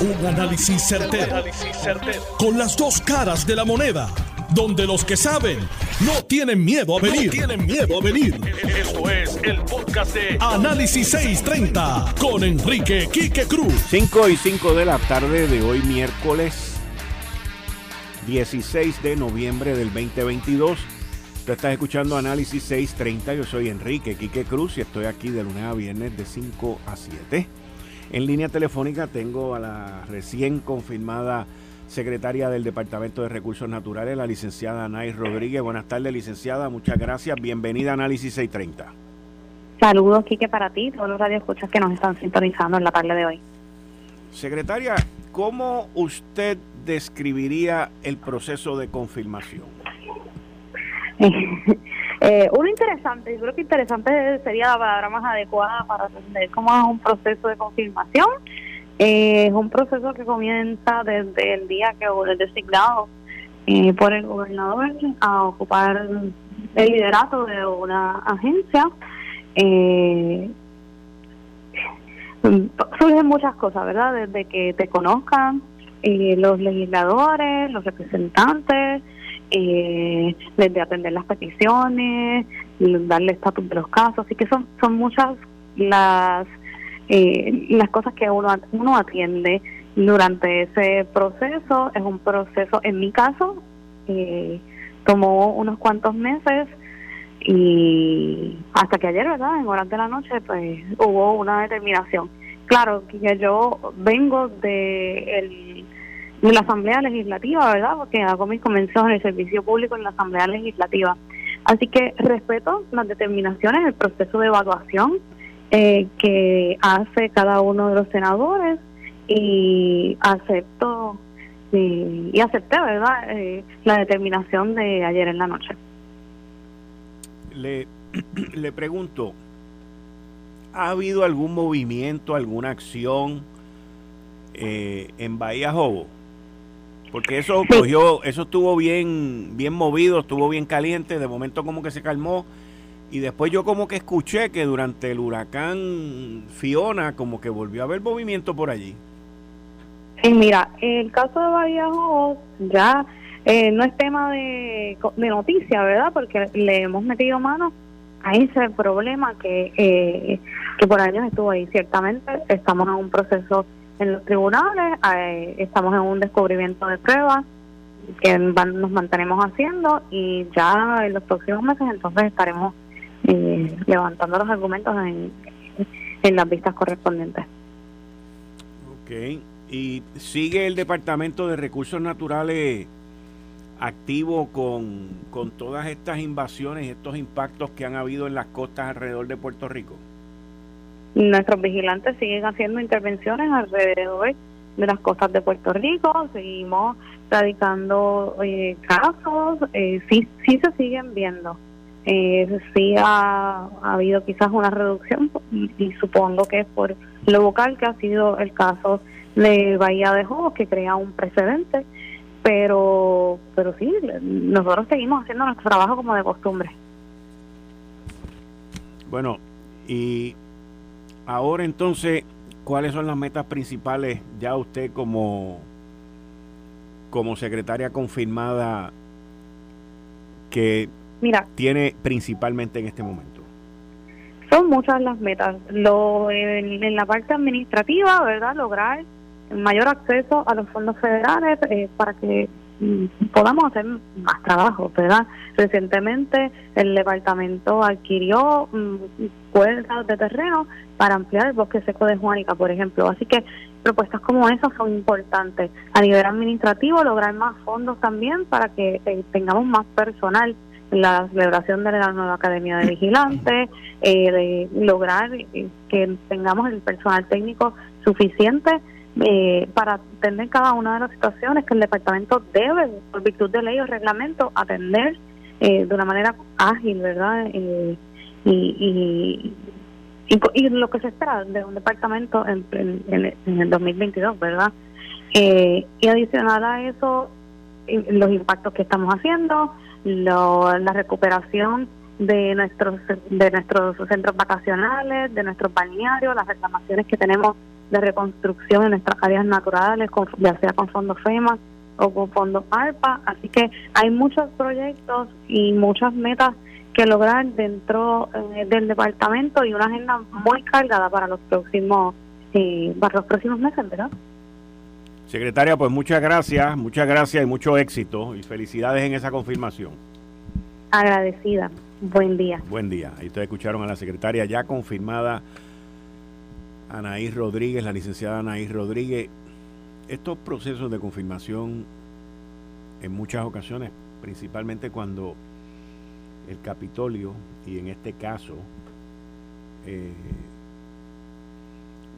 Un análisis certero, Con las dos caras de la moneda. Donde los que saben no tienen miedo a venir. tienen miedo a venir. Esto es el podcast de Análisis 630 con Enrique Quique Cruz. 5 y 5 de la tarde de hoy miércoles 16 de noviembre del 2022. Tú estás escuchando Análisis 630. Yo soy Enrique Quique Cruz y estoy aquí de lunes a viernes de 5 a 7. En línea telefónica tengo a la recién confirmada secretaria del Departamento de Recursos Naturales, la licenciada Anay Rodríguez. Buenas tardes, licenciada. Muchas gracias. Bienvenida a Análisis 630. Saludos, Quique, para ti, todos los radioescuchas que nos están sintonizando en la tarde de hoy. Secretaria, ¿cómo usted describiría el proceso de confirmación? Eh, uno interesante, yo creo que interesante sería la palabra más adecuada para entender cómo es un proceso de confirmación. Eh, es un proceso que comienza desde el día que es designado eh, por el gobernador a ocupar el liderato de una agencia. Eh, surgen muchas cosas, ¿verdad? Desde que te conozcan los legisladores, los representantes, eh, desde atender las peticiones, darle estatus de los casos, así que son son muchas las eh, las cosas que uno uno atiende durante ese proceso. Es un proceso, en mi caso, eh, tomó unos cuantos meses y hasta que ayer, ¿verdad? En horas de la noche, pues hubo una determinación. Claro que yo vengo de el en la Asamblea Legislativa, ¿verdad? Porque hago mis convenciones en el servicio público en la Asamblea Legislativa. Así que respeto las determinaciones, el proceso de evaluación eh, que hace cada uno de los senadores y acepto y, acepté, ¿verdad? Eh, la determinación de ayer en la noche. Le, le pregunto, ¿ha habido algún movimiento, alguna acción eh, en Bahía Jobo? Porque eso cogió, eso estuvo bien, bien movido, estuvo bien caliente, de momento como que se calmó. Y después yo como que escuché que durante el huracán Fiona como que volvió a haber movimiento por allí. Sí, mira, el caso de Bahía ya eh, no es tema de, de noticia, ¿verdad? Porque le hemos metido mano a ese problema que, eh, que por años estuvo ahí. Ciertamente estamos en un proceso en los tribunales, estamos en un descubrimiento de pruebas que nos mantenemos haciendo y ya en los próximos meses entonces estaremos eh, levantando los argumentos en, en las vistas correspondientes. Ok, y sigue el Departamento de Recursos Naturales activo con, con todas estas invasiones, estos impactos que han habido en las costas alrededor de Puerto Rico. Nuestros vigilantes siguen haciendo intervenciones alrededor de las costas de Puerto Rico, seguimos radicando eh, casos, eh, sí, sí se siguen viendo. Eh, sí ha, habido quizás una reducción y, supongo que es por lo vocal que ha sido el caso de Bahía de Jobos que crea un precedente, pero pero sí, nosotros seguimos haciendo nuestro trabajo como de costumbre. Bueno, y Ahora entonces, ¿cuáles son las metas principales ya usted como, como secretaria confirmada que tiene principalmente en este momento? Son muchas las metas. Lo, en, la parte administrativa, ¿verdad? Lograr mayor acceso a los fondos federales eh, para que podamos hacer más trabajo, ¿verdad? Recientemente el departamento adquirió mm, cuerdas de terreno para ampliar el bosque seco de Juanica, por ejemplo. Así que propuestas como esas son importantes. A nivel administrativo, lograr más fondos también para que eh, tengamos más personal la celebración de la nueva Academia de Vigilantes, eh, de lograr eh, que tengamos el personal técnico suficiente para atender cada una de las situaciones que el departamento debe, por virtud de ley o reglamento, atender de una manera ágil, ¿verdad? y, y, y, lo que se espera de un departamento en, en, el 2022, ¿verdad? Eh, y adicional a eso, los impactos que estamos haciendo, la recuperación de nuestros de nuestros centros vacacionales, de nuestros balnearios, las reclamaciones que tenemos de reconstrucción en nuestras áreas naturales, ya sea con fondos FEMA o con fondos ARPA. Así que hay muchos proyectos y muchas metas que lograr dentro eh, del departamento y una agenda muy cargada para los próximos eh, para los próximos meses, ¿verdad? Secretaria, pues muchas gracias, muchas gracias y mucho éxito y felicidades en esa confirmación. Agradecida. Buen día. Buen día. Ahí ustedes escucharon a la secretaria ya confirmada, Anaís Rodríguez, la licenciada Anaís Rodríguez. Estos procesos de confirmación en muchas ocasiones, principalmente cuando el Capitolio, y en este caso, eh,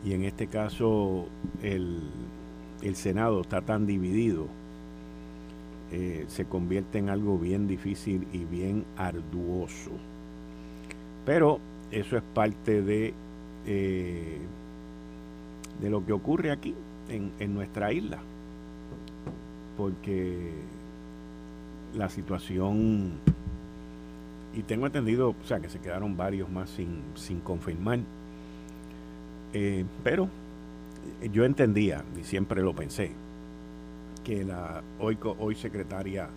y en este caso el, Senado está tan dividido, eh, se convierte en algo bien difícil y bien arduoso. Pero eso es parte de, eh, de lo que ocurre aquí, en, en nuestra isla. Porque la situación, y tengo entendido, o sea, que se quedaron varios más sin, sin confirmar, eh, pero yo entendía, y siempre lo pensé, que la hoy, hoy secretaria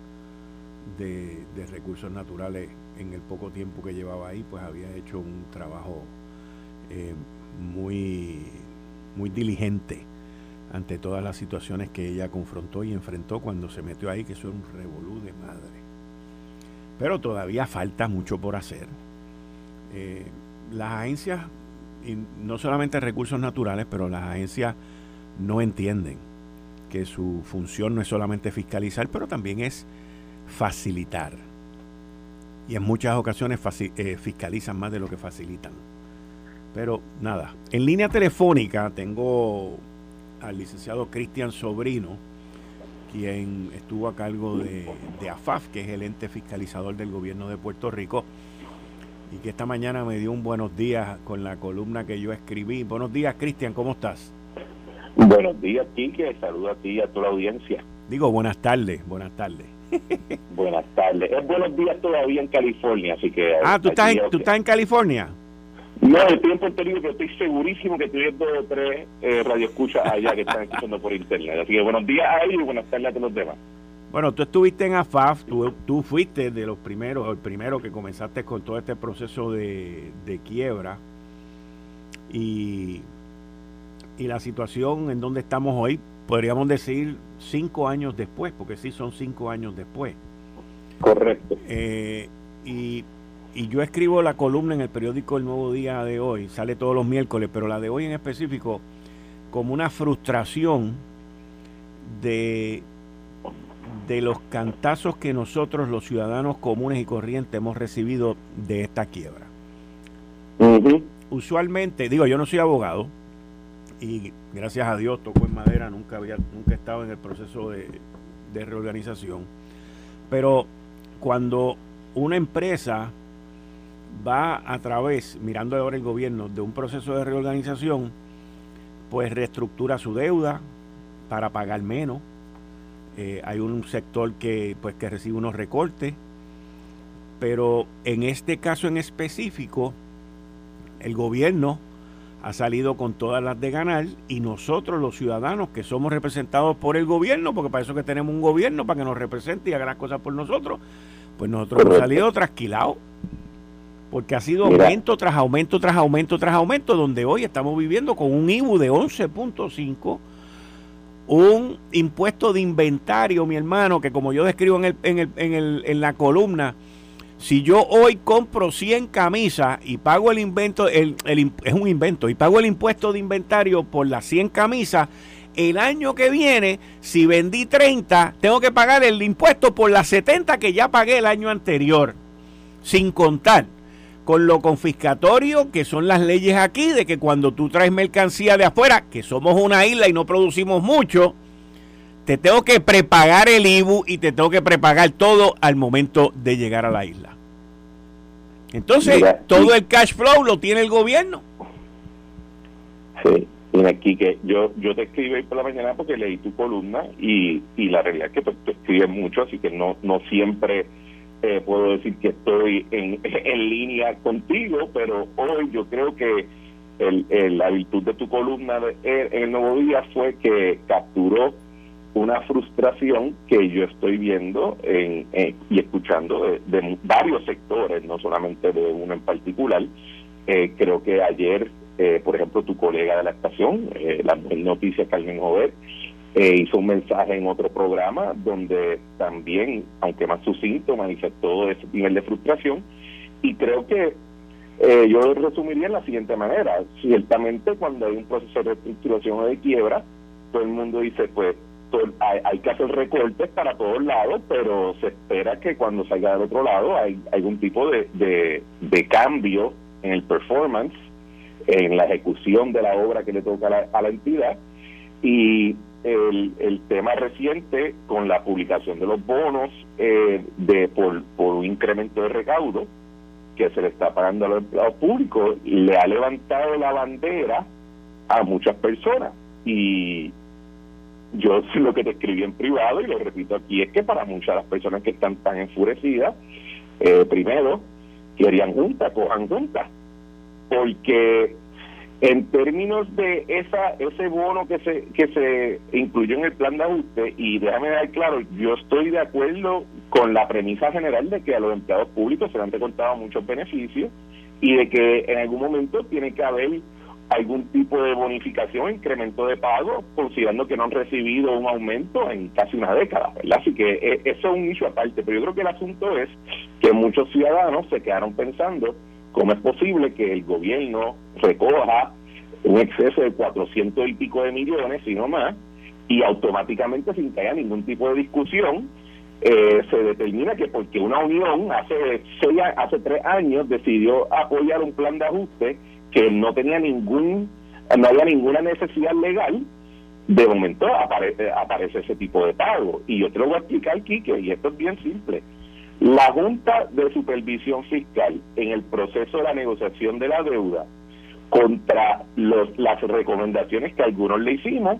de, Recursos Naturales, en el poco tiempo que llevaba ahí, pues había hecho un trabajo eh, muy, muy diligente ante todas las situaciones que ella confrontó y enfrentó cuando se metió ahí, que eso era un revolú de madre. Pero todavía falta mucho por hacer. Eh, las agencias y no solamente recursos naturales, pero las agencias no entienden que su función no es solamente fiscalizar, pero también es facilitar. Y en muchas ocasiones eh, fiscalizan más de lo que facilitan. Pero nada, en línea telefónica tengo al licenciado Cristian Sobrino, quien estuvo a cargo de, de AFAF, que es el ente fiscalizador del gobierno de Puerto Rico y que esta mañana me dio un buenos días con la columna que yo escribí. Buenos días, Cristian, ¿cómo estás? Buenos días, Quique. Saludo a ti y a toda la audiencia. Digo, buenas tardes, buenas tardes. buenas tardes. Es buenos días todavía en California, así que... Ah, ¿tú estás, en, ¿tú estás en California? No, en Puerto Rico, pero estoy segurísimo que estoy dos o tres eh, radioescuchas allá que están escuchando por internet. Así que buenos días a ellos y buenas tardes a todos los demás. Bueno, tú estuviste en AFAF, tú, fuiste de los primeros, el primero que comenzaste con todo este proceso de, quiebra y, y, la situación en donde estamos hoy, podríamos decir cinco años después, porque sí son cinco años después. Correcto. Eh, y, y yo escribo la columna en el periódico El Nuevo Día de hoy, sale todos los miércoles, pero la de hoy en específico, como una frustración de de los cantazos que nosotros los ciudadanos comunes y corrientes hemos recibido de esta quiebra. Usualmente, digo, yo no soy abogado y gracias a Dios toco en madera, nunca había nunca he estado en el proceso de, de reorganización, pero cuando una empresa va a través, mirando ahora el gobierno, de un proceso de reorganización, pues reestructura su deuda para pagar menos, eh, hay un sector que, pues, que recibe unos recortes, pero en este caso en específico, el gobierno ha salido con todas las de ganar y nosotros los ciudadanos que somos representados por el gobierno, porque para eso que tenemos un gobierno, para que nos represente y haga las cosas por nosotros, pues nosotros hemos salido trasquilados, porque ha sido aumento tras aumento tras aumento tras aumento, donde hoy estamos viviendo con un IBU de 11.5 un impuesto de inventario, mi hermano, que como yo describo en, el, en, el, en, el, en la columna, si yo hoy compro 100 camisas y pago el invento, el, es un invento, y pago el impuesto de inventario por las 100 camisas, el año que viene, si vendí 30, tengo que pagar el impuesto por las 70 que ya pagué el año anterior, sin contar con lo confiscatorio, que son las leyes aquí, de que cuando tú traes mercancía de afuera, que somos una isla y no producimos mucho, te tengo que prepagar el IBU y te tengo que prepagar todo al momento de llegar a la isla. Entonces, todo el cash flow lo tiene el gobierno. Sí, mira aquí que yo yo te escribí por la mañana porque leí tu columna y, y la realidad es que tú, escribes mucho, así que no no siempre eh, puedo decir que estoy en, en línea contigo, pero hoy yo creo que el, la virtud de tu columna en el Nuevo Día fue que capturó una frustración que yo estoy viendo en, y escuchando de, varios sectores, no solamente de uno en particular. Eh, creo que ayer, eh, por ejemplo, tu colega de la estación, eh, la noticia Carmen Jover, hizo un mensaje en otro programa donde también, aunque más sucinto, manifestó ese nivel de frustración. Y creo que yo lo resumiría en la siguiente manera. Ciertamente, cuando hay un proceso de reestructuración o de quiebra, todo el mundo dice, pues hay, que hacer recortes para todos lados, pero se espera que cuando salga del otro lado hay algún tipo de, de, cambio en el performance, en la ejecución de la obra que le toca a la, entidad. Y el, el, tema reciente con la publicación de los bonos eh, de por, un incremento de recaudo que se le está pagando a los empleados públicos le ha levantado la bandera a muchas personas. Y yo lo que te escribí en privado y lo repito aquí es que para muchas de las personas que están tan enfurecidas, eh, primero, querían juntas, cojan juntas, porque en términos de esa ese bono que se que se incluyó en el plan de ajuste y déjame dar claro yo estoy de acuerdo con la premisa general de que a los empleados públicos se le han recortado muchos beneficios y de que en algún momento tiene que haber algún tipo de bonificación, incremento de pago, considerando que no han recibido un aumento en casi una década, ¿verdad? Así que eh, eso es un nicho aparte, pero yo creo que el asunto es que muchos ciudadanos se quedaron pensando cómo es posible que el gobierno recoja un exceso de 400 y pico de millones, si no más, y automáticamente sin que haya ningún tipo de discusión, eh, se determina que porque una unión hace seis, hace tres años decidió apoyar un plan de ajuste que no tenía ningún, no había ninguna necesidad legal, de momento aparece, aparece ese tipo de pago. Y yo te lo voy a explicar, Quique, y esto es bien simple. La Junta de Supervisión Fiscal, en el proceso de la negociación de la deuda, contra los, las recomendaciones que algunos le hicimos,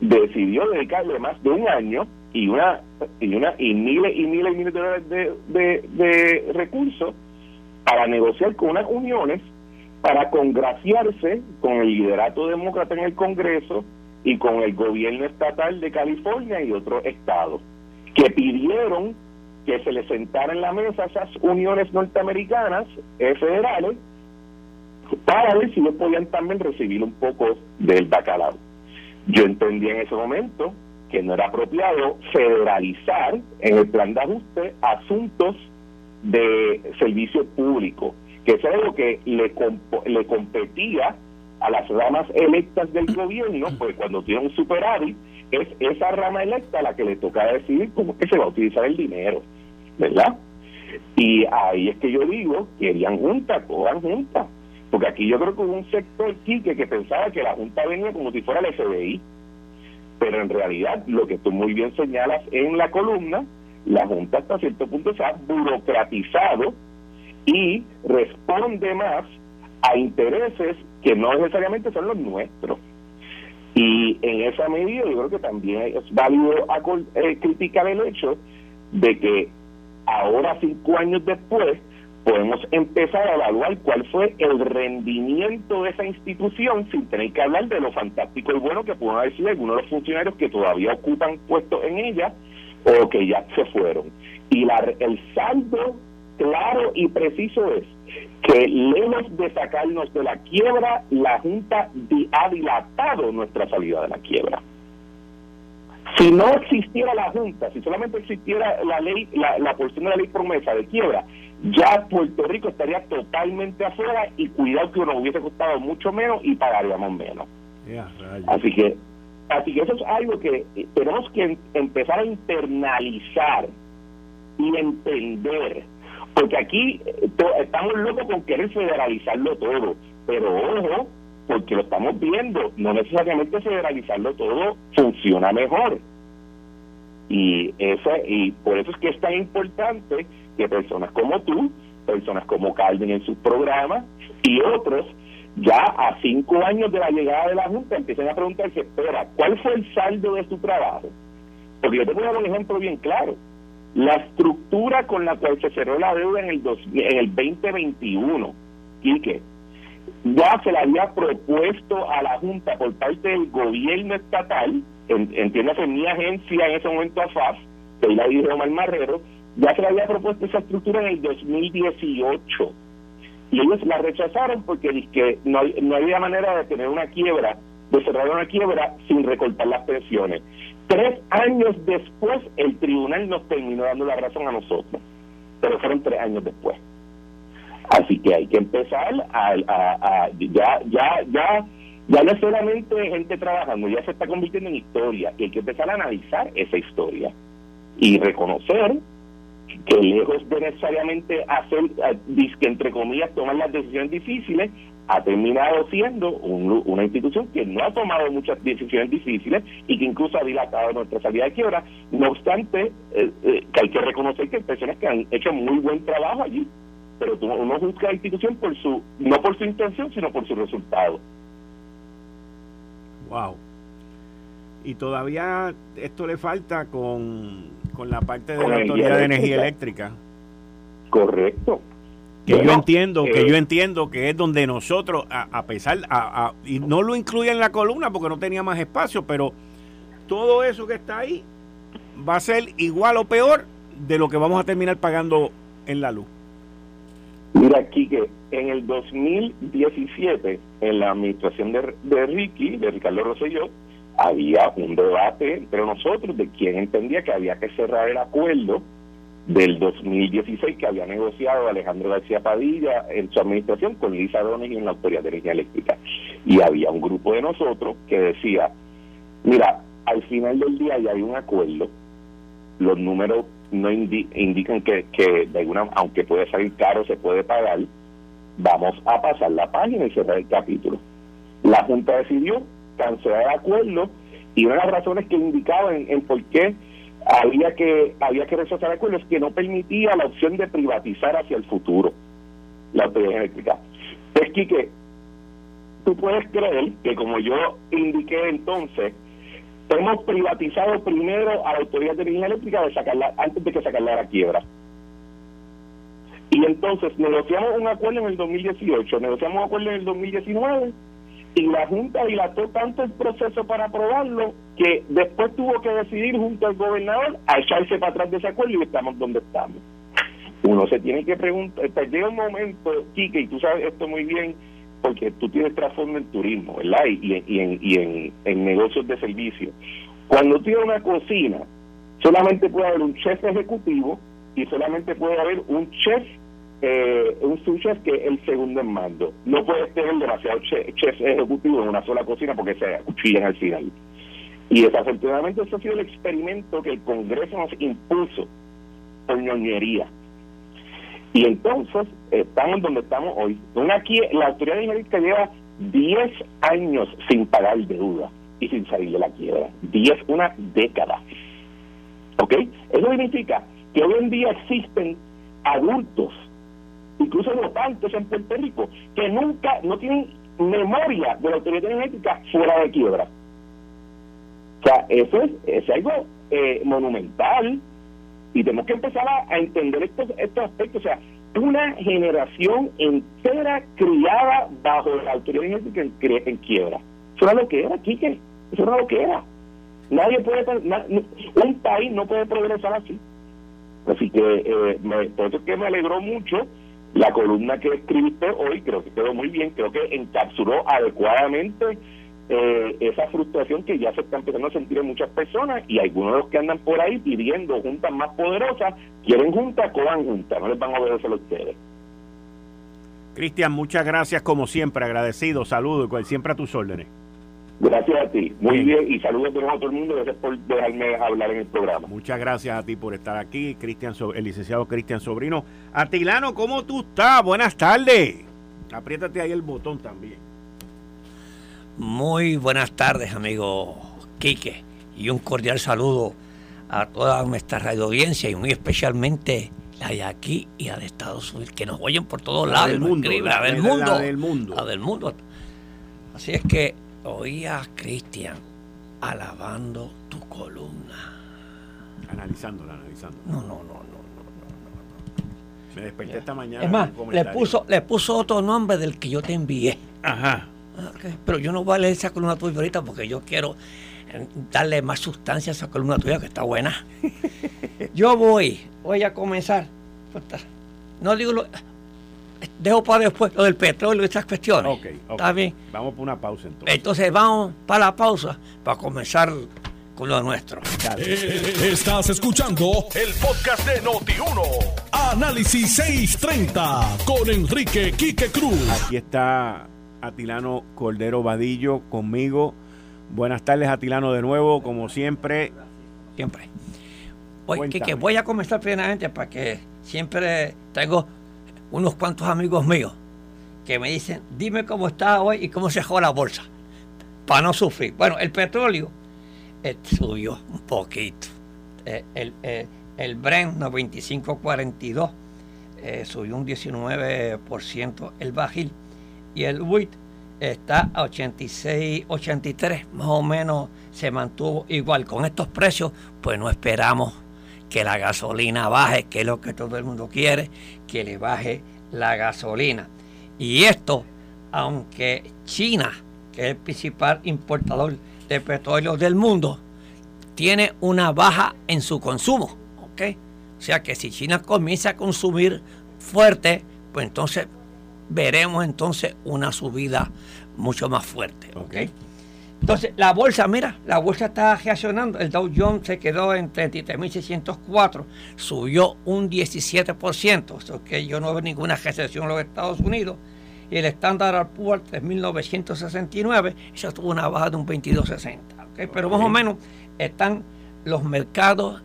decidió dedicarle más de un año y una y una y miles y miles y miles de dólares de, de recursos para negociar con unas uniones para congraciarse con el liderato demócrata en el Congreso y con el gobierno estatal de California y otros estados, que pidieron que se le sentara en la mesa esas uniones norteamericanas eh, federales para ver si ellos podían también recibir un poco del bacalao. Yo entendí en ese momento que no era apropiado federalizar en el plan de ajuste asuntos de servicio público que es algo que le, le competía a las ramas electas del gobierno, pues cuando tiene un superávit, es esa rama electa la que le toca decidir cómo es que se va a utilizar el dinero, ¿verdad? Y ahí es que yo digo, querían juntas, cojan juntas, porque aquí yo creo que hubo un sector aquí que, que pensaba que la Junta venía como si fuera el FBI, pero en realidad lo que tú muy bien señalas en la columna, la Junta hasta cierto punto se ha burocratizado y responde más a intereses que no necesariamente son los nuestros. Y en esa medida yo creo que también es válido eh, criticar el hecho de que ahora, cinco años después, podemos empezar a evaluar cuál fue el rendimiento de esa institución sin tener que hablar de lo fantástico y bueno que pueden haber sido algunos de los funcionarios que todavía ocupan puestos en ella o que ya se fueron. Y la, el saldo claro y preciso es que lejos de sacarnos de la quiebra, la Junta ha dilatado nuestra salida de la quiebra. Si no existiera la Junta, si solamente existiera la ley, la, la porción de la ley promesa de quiebra, ya Puerto Rico estaría totalmente afuera y cuidado que nos hubiese costado mucho menos y pagaríamos menos. así que así que eso es algo que tenemos que empezar a internalizar y entender porque aquí eh, estamos locos con querer federalizarlo todo, pero ojo, porque lo estamos viendo, no necesariamente federalizarlo todo funciona mejor. Y, ese, y por eso es que es tan importante que personas como tú, personas como Calvin en sus programas y otros, ya a cinco años de la llegada de la Junta empiecen a preguntarse, espera, ¿cuál fue el saldo de su trabajo? Porque yo te voy a dar un ejemplo bien claro. La estructura con la cual se cerró la deuda en el, dos, en el 2021, Quique, ya se le había propuesto a la Junta por parte del gobierno estatal, en, entiéndase mi agencia en ese momento AFAF, que la dijo Omar Marrero, ya se le había propuesto esa estructura en el 2018. Y ellos la rechazaron porque que no, no había manera de tener una quiebra, de cerrar una quiebra sin recortar las pensiones. Tres años después, el tribunal nos terminó dando la razón a nosotros, pero fueron tres años después. Así que hay que empezar a, ya, ya, ya, ya no solamente gente trabajando, ya se está convirtiendo en historia y hay que empezar a analizar esa historia y reconocer que lejos de necesariamente hacer, que entre comillas, tomar las decisiones difíciles, ha terminado siendo una institución que no ha tomado muchas decisiones difíciles y que incluso ha dilatado nuestra salida de quiebra. No obstante, eh, eh, que hay que reconocer que hay personas que han hecho muy buen trabajo allí pero uno busca la institución por su no por su intención sino por su resultado. Wow. Y todavía esto le falta con, con la parte de la autoridad de energía eléctrica. Correcto. Que yo entiendo que yo eh, entiendo que es donde nosotros a, pesar a, y no lo incluye en la columna porque no tenía más espacio pero todo eso que está ahí va a ser igual o peor de lo que vamos a terminar pagando en la luz Mira, aquí que en el 2017, en la administración de, de Ricky, de Ricardo Rosselló, había un debate entre nosotros de quién entendía que había que cerrar el acuerdo del 2016 que había negociado Alejandro García Padilla en su administración con Lisa Dones y en la Autoridad de Energía Eléctrica. Y había un grupo de nosotros que decía, mira, al final del día ya hay un acuerdo, los números no indican que, que de alguna aunque puede salir caro se puede pagar vamos a pasar la página y cerrar el capítulo. La junta decidió cancelar el acuerdo y una de las razones que indicaba en, por qué había que había que rechazar el acuerdo es que no permitía la opción de privatizar hacia el futuro. La autoridad eléctrica. Es que tú puedes creer que como yo indiqué entonces hemos privatizado primero a la Autoridad de Energía Eléctrica de sacarla, antes de que sacarla a la quiebra. Y entonces negociamos un acuerdo en el 2018, negociamos un acuerdo en el 2019 y la Junta dilató tanto el proceso para aprobarlo que después tuvo que decidir junto al gobernador a echarse para atrás de ese acuerdo y estamos donde estamos. Uno se tiene que preguntar, llega un momento, Quique, y tú sabes esto muy bien, porque tú tienes trasfondo en turismo, ¿verdad? Y, y, en, y en, negocios de servicio. Cuando tienes una cocina, solamente puede haber un chef ejecutivo y solamente puede haber un chef, eh, un subchef que es el segundo en mando. No puedes tener demasiados chefs ejecutivos en una sola cocina porque se acuchillan al final. Y desafortunadamente eso ha sido el experimento que el Congreso nos impuso por ñoñería y entonces estamos donde estamos hoy. Una, la autoridad energética lleva 10 años sin pagar deuda y sin salir de la quiebra. 10, una década. ¿Ok? Eso significa que hoy en día existen adultos, incluso votantes en Puerto Rico, que nunca, no tienen memoria de la autoridad energética fuera de quiebra. O sea, eso es, es algo eh, monumental y tenemos que empezar a, entender estos, estos aspectos. O sea, una generación entera criada bajo la autoridad energética en, quiebra. Eso era lo que era, Quique. Eso era lo que era. Nadie puede, un país no puede progresar así. Así que, eh, me, por eso es que me alegró mucho la columna que escribiste hoy, creo que quedó muy bien, creo que encapsuló adecuadamente eh, esa frustración que ya se está empezando a sentir en muchas personas y algunos de los que andan por ahí pidiendo juntas más poderosas, quieren juntas, cojan juntas, no les van a obedecer a ustedes. Cristian, muchas gracias como siempre, agradecido, saludo, siempre a tus órdenes. Gracias a ti, muy bien, y saludos a todo el mundo, gracias por dejarme hablar en el programa. Muchas gracias a ti por estar aquí, Cristian, el licenciado Cristian Sobrino. Atilano, ¿cómo tú estás? Buenas tardes. Apriétate ahí el botón también. Muy buenas tardes, amigo Quique, y un cordial saludo a toda nuestra radio audiencia y muy especialmente la de aquí y la de Estados Unidos, que nos oyen por todos lados. Del mundo, la, del mundo. La del mundo. La del mundo. Así es que oía a Cristian alabando tu columna. Analizándola, analizando. No, no, no, no, no, no, no. Me desperté esta mañana. Es más, le puso, le puso otro nombre del que yo te envié. Ajá. Pero yo no voy a leer esa columna tuya ahorita porque yo quiero eh, darle más sustancia a esa columna tuya que está buena. yo voy, voy a comenzar. No digo lo, dejo para después lo del petróleo y estas cuestiones. Ok, Está bien. Vamos por una pausa entonces. Entonces vamos para la pausa para comenzar con lo nuestro. Eh, estás escuchando el podcast de Noti1. Análisis 630 con Enrique Quique Cruz. Aquí está Atilano Cordero Vadillo conmigo. Buenas tardes, Atilano, de nuevo, como siempre. Siempre. Oye, Quique, voy a comenzar plenamente para que siempre tengo unos cuantos amigos míos que me dicen, dime cómo está hoy y cómo se juega la bolsa, para no sufrir. Bueno, el petróleo eh, subió un poquito. Eh, el, eh, el Brent 9542 subió un 19%, el bajil y el WIT está a 86, 83, más o menos se mantuvo igual. Con estos precios, pues no esperamos que la gasolina baje, que es lo que todo el mundo quiere, que le baje la gasolina. Y esto, aunque China, que es el principal importador de petróleo del mundo, tiene una baja en su consumo. ¿ok? O sea que si China comienza a consumir fuerte, pues entonces veremos entonces una subida mucho más fuerte. ¿ok? Entonces, la bolsa, mira, la bolsa está reaccionando. El Dow Jones se quedó en 33.604, subió un 17%, eso que yo no veo ninguna recesión en los Estados Unidos. Y el Standard Poor's 3.969, eso tuvo una baja de un 22.60. ¿okay? Pero más o menos están los mercados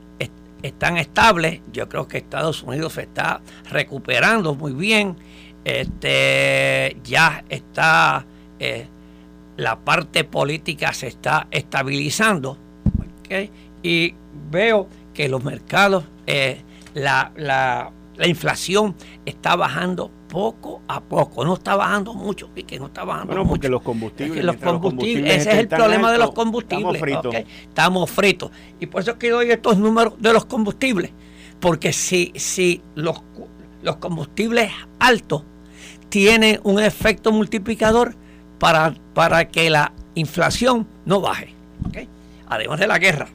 están estables. Yo creo que Estados Unidos se está recuperando muy bien. Este ya está eh, la parte política se está estabilizando y veo que los mercados, eh, la, la, la, inflación está bajando poco a poco, no está bajando mucho, que no está bajando bueno, porque los combustibles, los combustibles, ese es el problema de los combustibles. Estamos fritos. Estamos fritos. Y por eso que doy estos números de los combustibles, porque si, si los, los combustibles altos tienen un efecto multiplicador, para, para que la inflación no baje. Además de la guerra.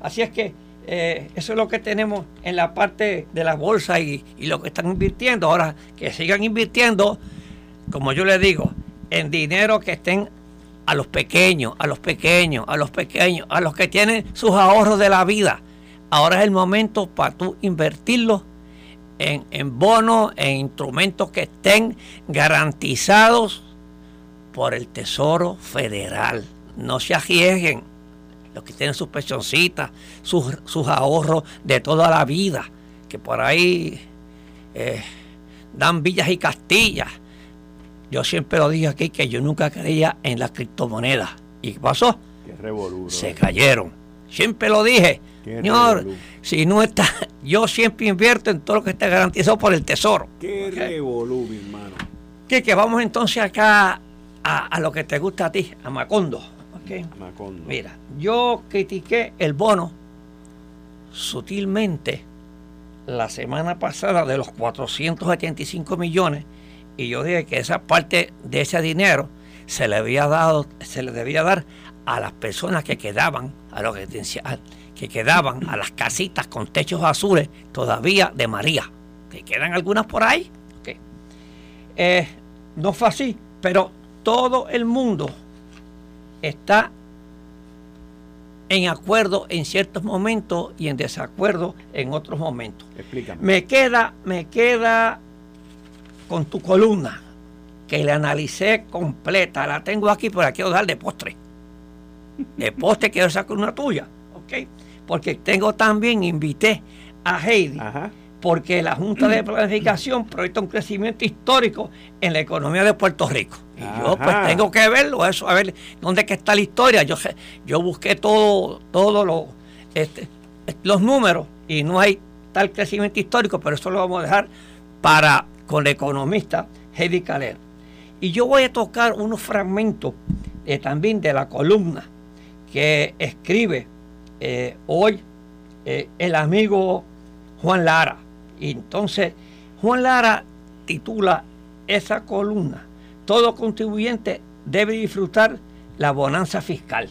Así es que eh, eso es lo que tenemos en la parte de la bolsa y, lo que están invirtiendo. Ahora, que sigan invirtiendo, como yo les digo, en dinero que estén a los pequeños, a los pequeños, a los pequeños, a los que tienen sus ahorros de la vida. Ahora es el momento para tú invertirlos en, en bonos, en instrumentos que estén garantizados por el Tesoro Federal. No se arriesguen los que tienen sus pensioncitas, sus, sus ahorros de toda la vida, que por ahí eh, dan villas y castillas. Yo siempre lo dije aquí que yo nunca creía en las criptomonedas. ¿Y qué pasó? Se cayeron. Siempre lo dije. Señor, si no está, yo siempre invierto en todo lo que esté garantizado por el tesoro. Qué revolú, mi hermano. Que, que vamos entonces acá a, lo que te gusta a ti, a Macondo. Macondo. Mira, yo critiqué el bono sutilmente la semana pasada de los 475 millones y yo dije que esa parte de ese dinero se le había dado, se le debía dar a las personas que quedaban, a los que, que quedaban, a las casitas con techos azules todavía de María, que quedan algunas por ahí. Eh, no fue así, pero todo el mundo está en acuerdo en ciertos momentos y en desacuerdo en otros momentos. Explícame. Me queda, me queda con tu columna, que la analicé completa, la tengo aquí, pero la quiero dar de postre. De postre quiero sacar una tuya, ¿ok? Porque tengo también, invité a Heidi, porque la Junta de Planificación proyecta un crecimiento histórico en la economía de Puerto Rico. Y yo pues tengo que verlo, eso, a ver dónde que está la historia. Yo, yo busqué todo, todo lo, este, los números y no hay tal crecimiento histórico, pero eso lo vamos a dejar para con el economista Heidi Calero. Y yo voy a tocar unos fragmentos eh, también de la columna que escribe eh, hoy eh, el amigo Juan Lara. Y entonces Juan Lara titula esa columna, todo contribuyente debe disfrutar la bonanza fiscal.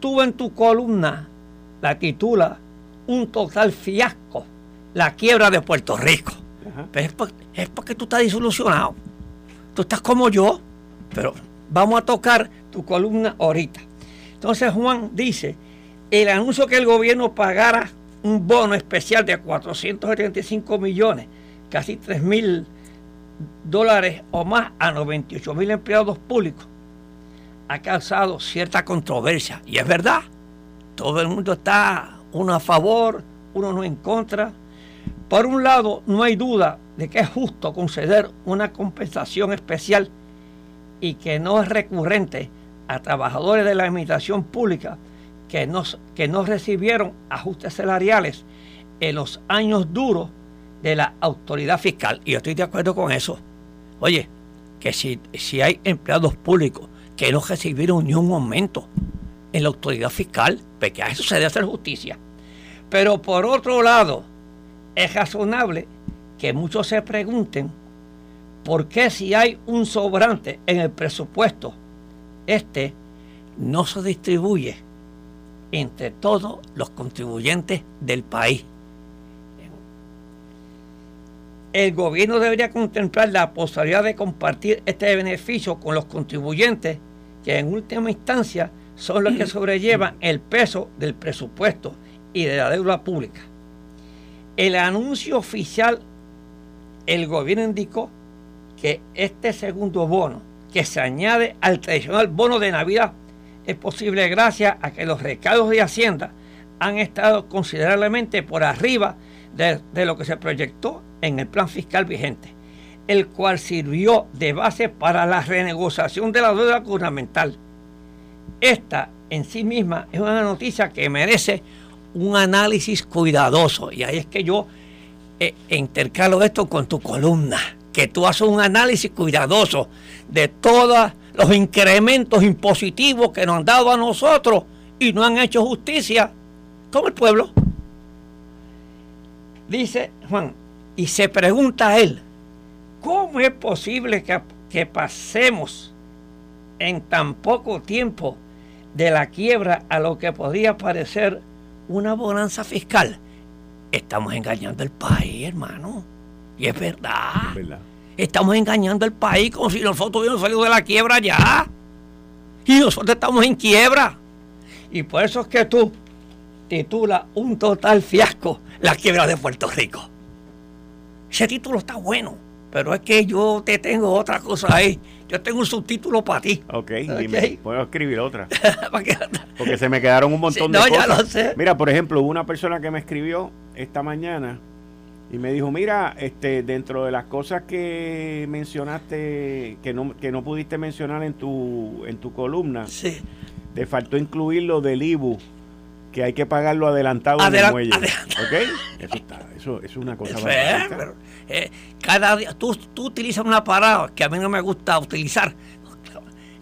Tú en tu columna la titula Un total fiasco, la quiebra de Puerto Rico. es, es porque tú estás disolucionado. Tú estás como yo, pero vamos a tocar tu columna ahorita. Entonces Juan dice, el anuncio que el gobierno pagara un bono especial de 475 millones, casi 3 mil dólares o más a 98 mil empleados públicos, ha causado cierta controversia. Y es verdad, todo el mundo está uno a favor, uno no en contra. Por un lado, no hay duda de que es justo conceder una compensación especial y que no es recurrente a trabajadores de la administración pública que no, que no recibieron ajustes salariales en los años duros de la autoridad fiscal. Y yo estoy de acuerdo con eso. Oye, que si, si hay empleados públicos que no recibieron ni un aumento en la autoridad fiscal, pues que a eso se debe hacer justicia. Pero por otro lado, es razonable que muchos se pregunten por qué si hay un sobrante en el presupuesto, este no se distribuye entre todos los contribuyentes del país. El gobierno debería contemplar la posibilidad de compartir este beneficio con los contribuyentes que en última instancia son los que sobrellevan el peso del presupuesto y de la deuda pública. El anuncio oficial, el gobierno indicó que este segundo bono, que se añade al tradicional bono de Navidad, es posible gracias a que los recaudos de Hacienda han estado considerablemente por arriba de, de, lo que se proyectó en el plan fiscal vigente, el cual sirvió de base para la renegociación de la deuda gubernamental. Esta en sí misma es una noticia que merece un análisis cuidadoso y ahí es que yo eh, intercalo esto con tu columna que tú haces un análisis cuidadoso de todos los incrementos impositivos que nos han dado a nosotros y no han hecho justicia con el pueblo. Dice Juan, y se pregunta a él, ¿cómo es posible que, que pasemos en tan poco tiempo de la quiebra a lo que podría parecer una bonanza fiscal? Estamos engañando al país, hermano. Y es verdad. Estamos engañando al país como si nosotros hubiéramos salido de la quiebra ya. Y nosotros estamos en quiebra. Y por eso es que tú titulas un total fiasco la quiebra de Puerto Rico. Ese título está bueno, pero es que yo te tengo otra cosa ahí. Yo tengo un subtítulo para ti. Ok, dime, puedo escribir otra. Porque se me quedaron un montón de cosas. Ya lo sé. Mira, por ejemplo, una persona que me escribió esta mañana y me dijo, mira, este, dentro de las cosas que mencionaste, que no, que no pudiste mencionar en tu, en tu columna, sí. te faltó incluir lo del IBU, que hay que pagarlo adelantado en el muelle. Eso, está, eso, es una cosa pero, eh, Cada día, tú, tú utilizas una parada que a mí no me gusta utilizar.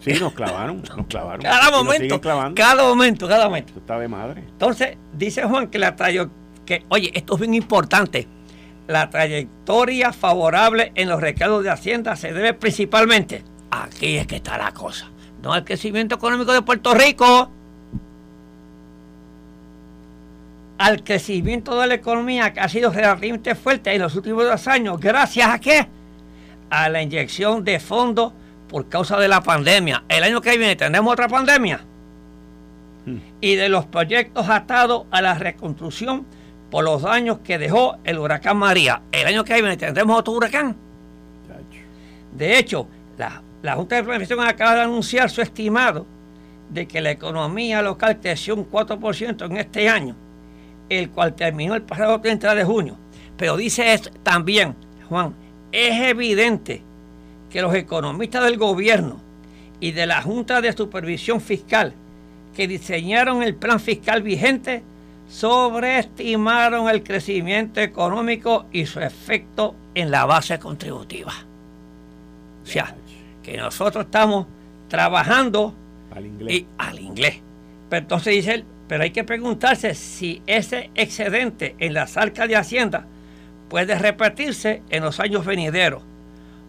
Sí, nos clavaron, nos clavaron. Cada momento, cada momento, cada momento. Esto está de madre. Entonces, dice Juan que la trayó, que, oye, esto es bien importante la trayectoria favorable en los recaudos de Hacienda se debe principalmente, aquí es que está la cosa, no al crecimiento económico de Puerto Rico, al crecimiento de la economía que ha sido relativamente fuerte en los últimos dos años, gracias a qué? A la inyección de fondos por causa de la pandemia. El año que viene tendremos otra pandemia. Hmm. Y de los proyectos atados a la reconstrucción por los daños que dejó el huracán María. El año que viene tendremos otro huracán. De hecho, la, Junta de Planificación acaba de anunciar su estimado de que la economía local creció un 4% en este año, el cual terminó el pasado 30 de junio. Pero dice también, Juan, es evidente que los economistas del gobierno y de la Junta de Supervisión Fiscal que diseñaron el plan fiscal vigente sobreestimaron el crecimiento económico y su efecto en la base contributiva. O sea, que nosotros estamos trabajando al inglés. Y, al inglés. Pero entonces dice él, pero hay que preguntarse si ese excedente en las arcas de Hacienda puede repetirse en los años venideros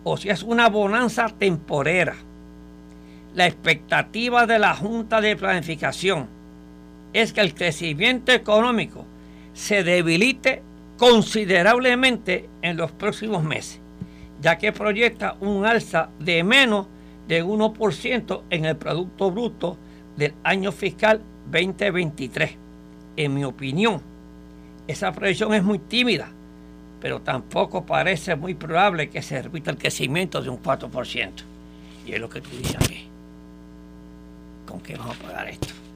o si es una bonanza temporera. La expectativa de la Junta de Planificación es que el crecimiento económico se debilite considerablemente en los próximos meses, ya que proyecta un alza de menos de 1% en el Producto Bruto del año fiscal 2023. En mi opinión, esa proyección es muy tímida, pero tampoco parece muy probable que se repita el crecimiento de un 4%. Y es lo que tú dices aquí. ¿Con qué vamos a pagar esto?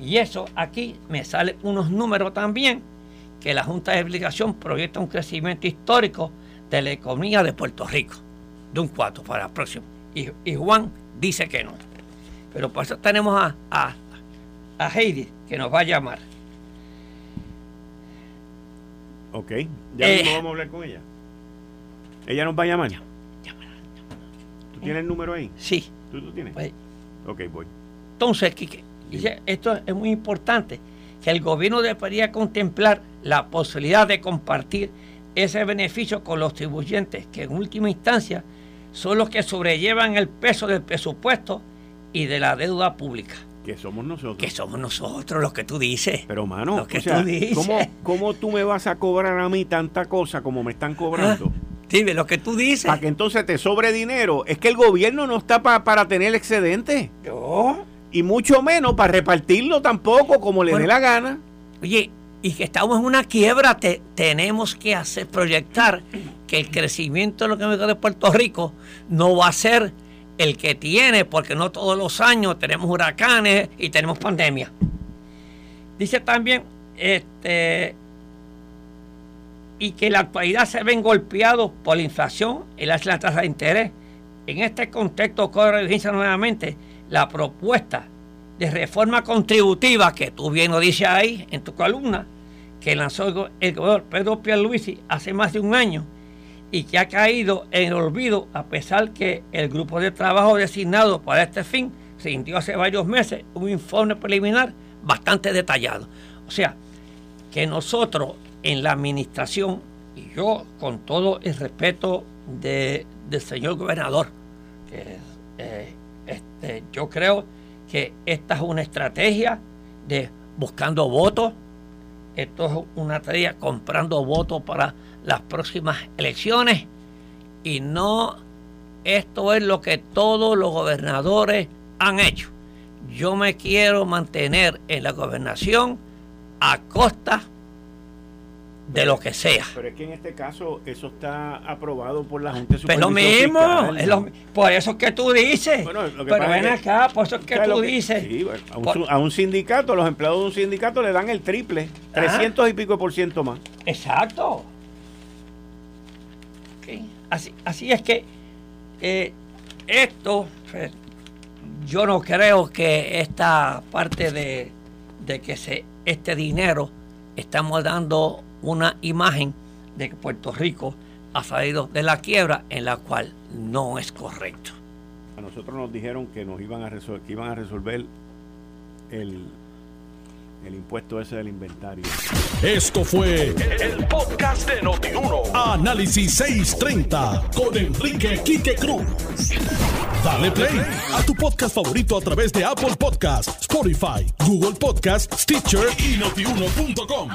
Y eso aquí me salen unos números también que la Junta de Obligación proyecta un crecimiento histórico de la economía de Puerto Rico, de un 4 para el próximo. Y, Juan dice que no. Pero por eso tenemos a, a, a Heidi que nos va a llamar. Ok, ya eh, vamos a hablar con ella. ¿Ella nos va a llamar? ¿Tú tienes el número ahí? Sí. ¿Tú, tú tienes? Pues, ok, voy. Entonces, Quique, esto es muy importante, que el gobierno debería contemplar la posibilidad de compartir ese beneficio con los contribuyentes, que en última instancia son los que sobrellevan el peso del presupuesto y de la deuda pública. Que somos nosotros. Que somos nosotros los que tú dices. Pero, mano, ¿cómo, tú me vas a cobrar a mí tanta cosa como me están cobrando? Ah, dime, lo que tú dices. Para que entonces te sobre dinero. Es que el gobierno no está para tener excedente. ¿Yo? Y mucho menos para repartirlo tampoco como le dé la gana. Oye, y que estamos en una quiebra, te, tenemos que hacer proyectar que el crecimiento de lo que me de Puerto Rico no va a ser el que tiene, porque no todos los años tenemos huracanes y tenemos pandemia. Dice también, este, y que en la actualidad se ven golpeados por la inflación y la tasa de interés. En este contexto corre vigencia nuevamente la propuesta de reforma contributiva que tú bien lo dices ahí en tu columna, que lanzó el gobernador Pedro Pierluisi hace más de un año y que ha caído en el olvido a pesar que el grupo de trabajo designado para este fin rindió hace varios meses un informe preliminar bastante detallado. O sea, que nosotros en la administración, y yo con todo el respeto del señor gobernador, que eh, este, yo creo que esta es una estrategia de buscando votos, esto es una estrategia comprando votos para las próximas elecciones y no esto es lo que todos los gobernadores han hecho. Yo me quiero mantener en la gobernación a costa de lo que sea. Pero es que en este caso eso está aprobado por la Junta Pero lo mismo, por eso es que tú dices. pero ven acá, por eso es que tú dices. a, un, sindicato, los empleados de un sindicato le dan el triple, 300 y pico por ciento más. Exacto. Así, así es que eh, esto, pues, yo no creo que esta parte de, de que se, este dinero estamos dando una imagen de que Puerto Rico ha salido de la quiebra en la cual no es correcto. A nosotros nos dijeron que nos iban a resolver, que iban a resolver el, el impuesto ese del inventario. Esto fue el, podcast de Notiuno. Análisis 630 con Enrique Quique Cruz. Dale play a tu podcast favorito a través de Apple Podcasts, Spotify, Google Podcasts, Stitcher y notiuno.com.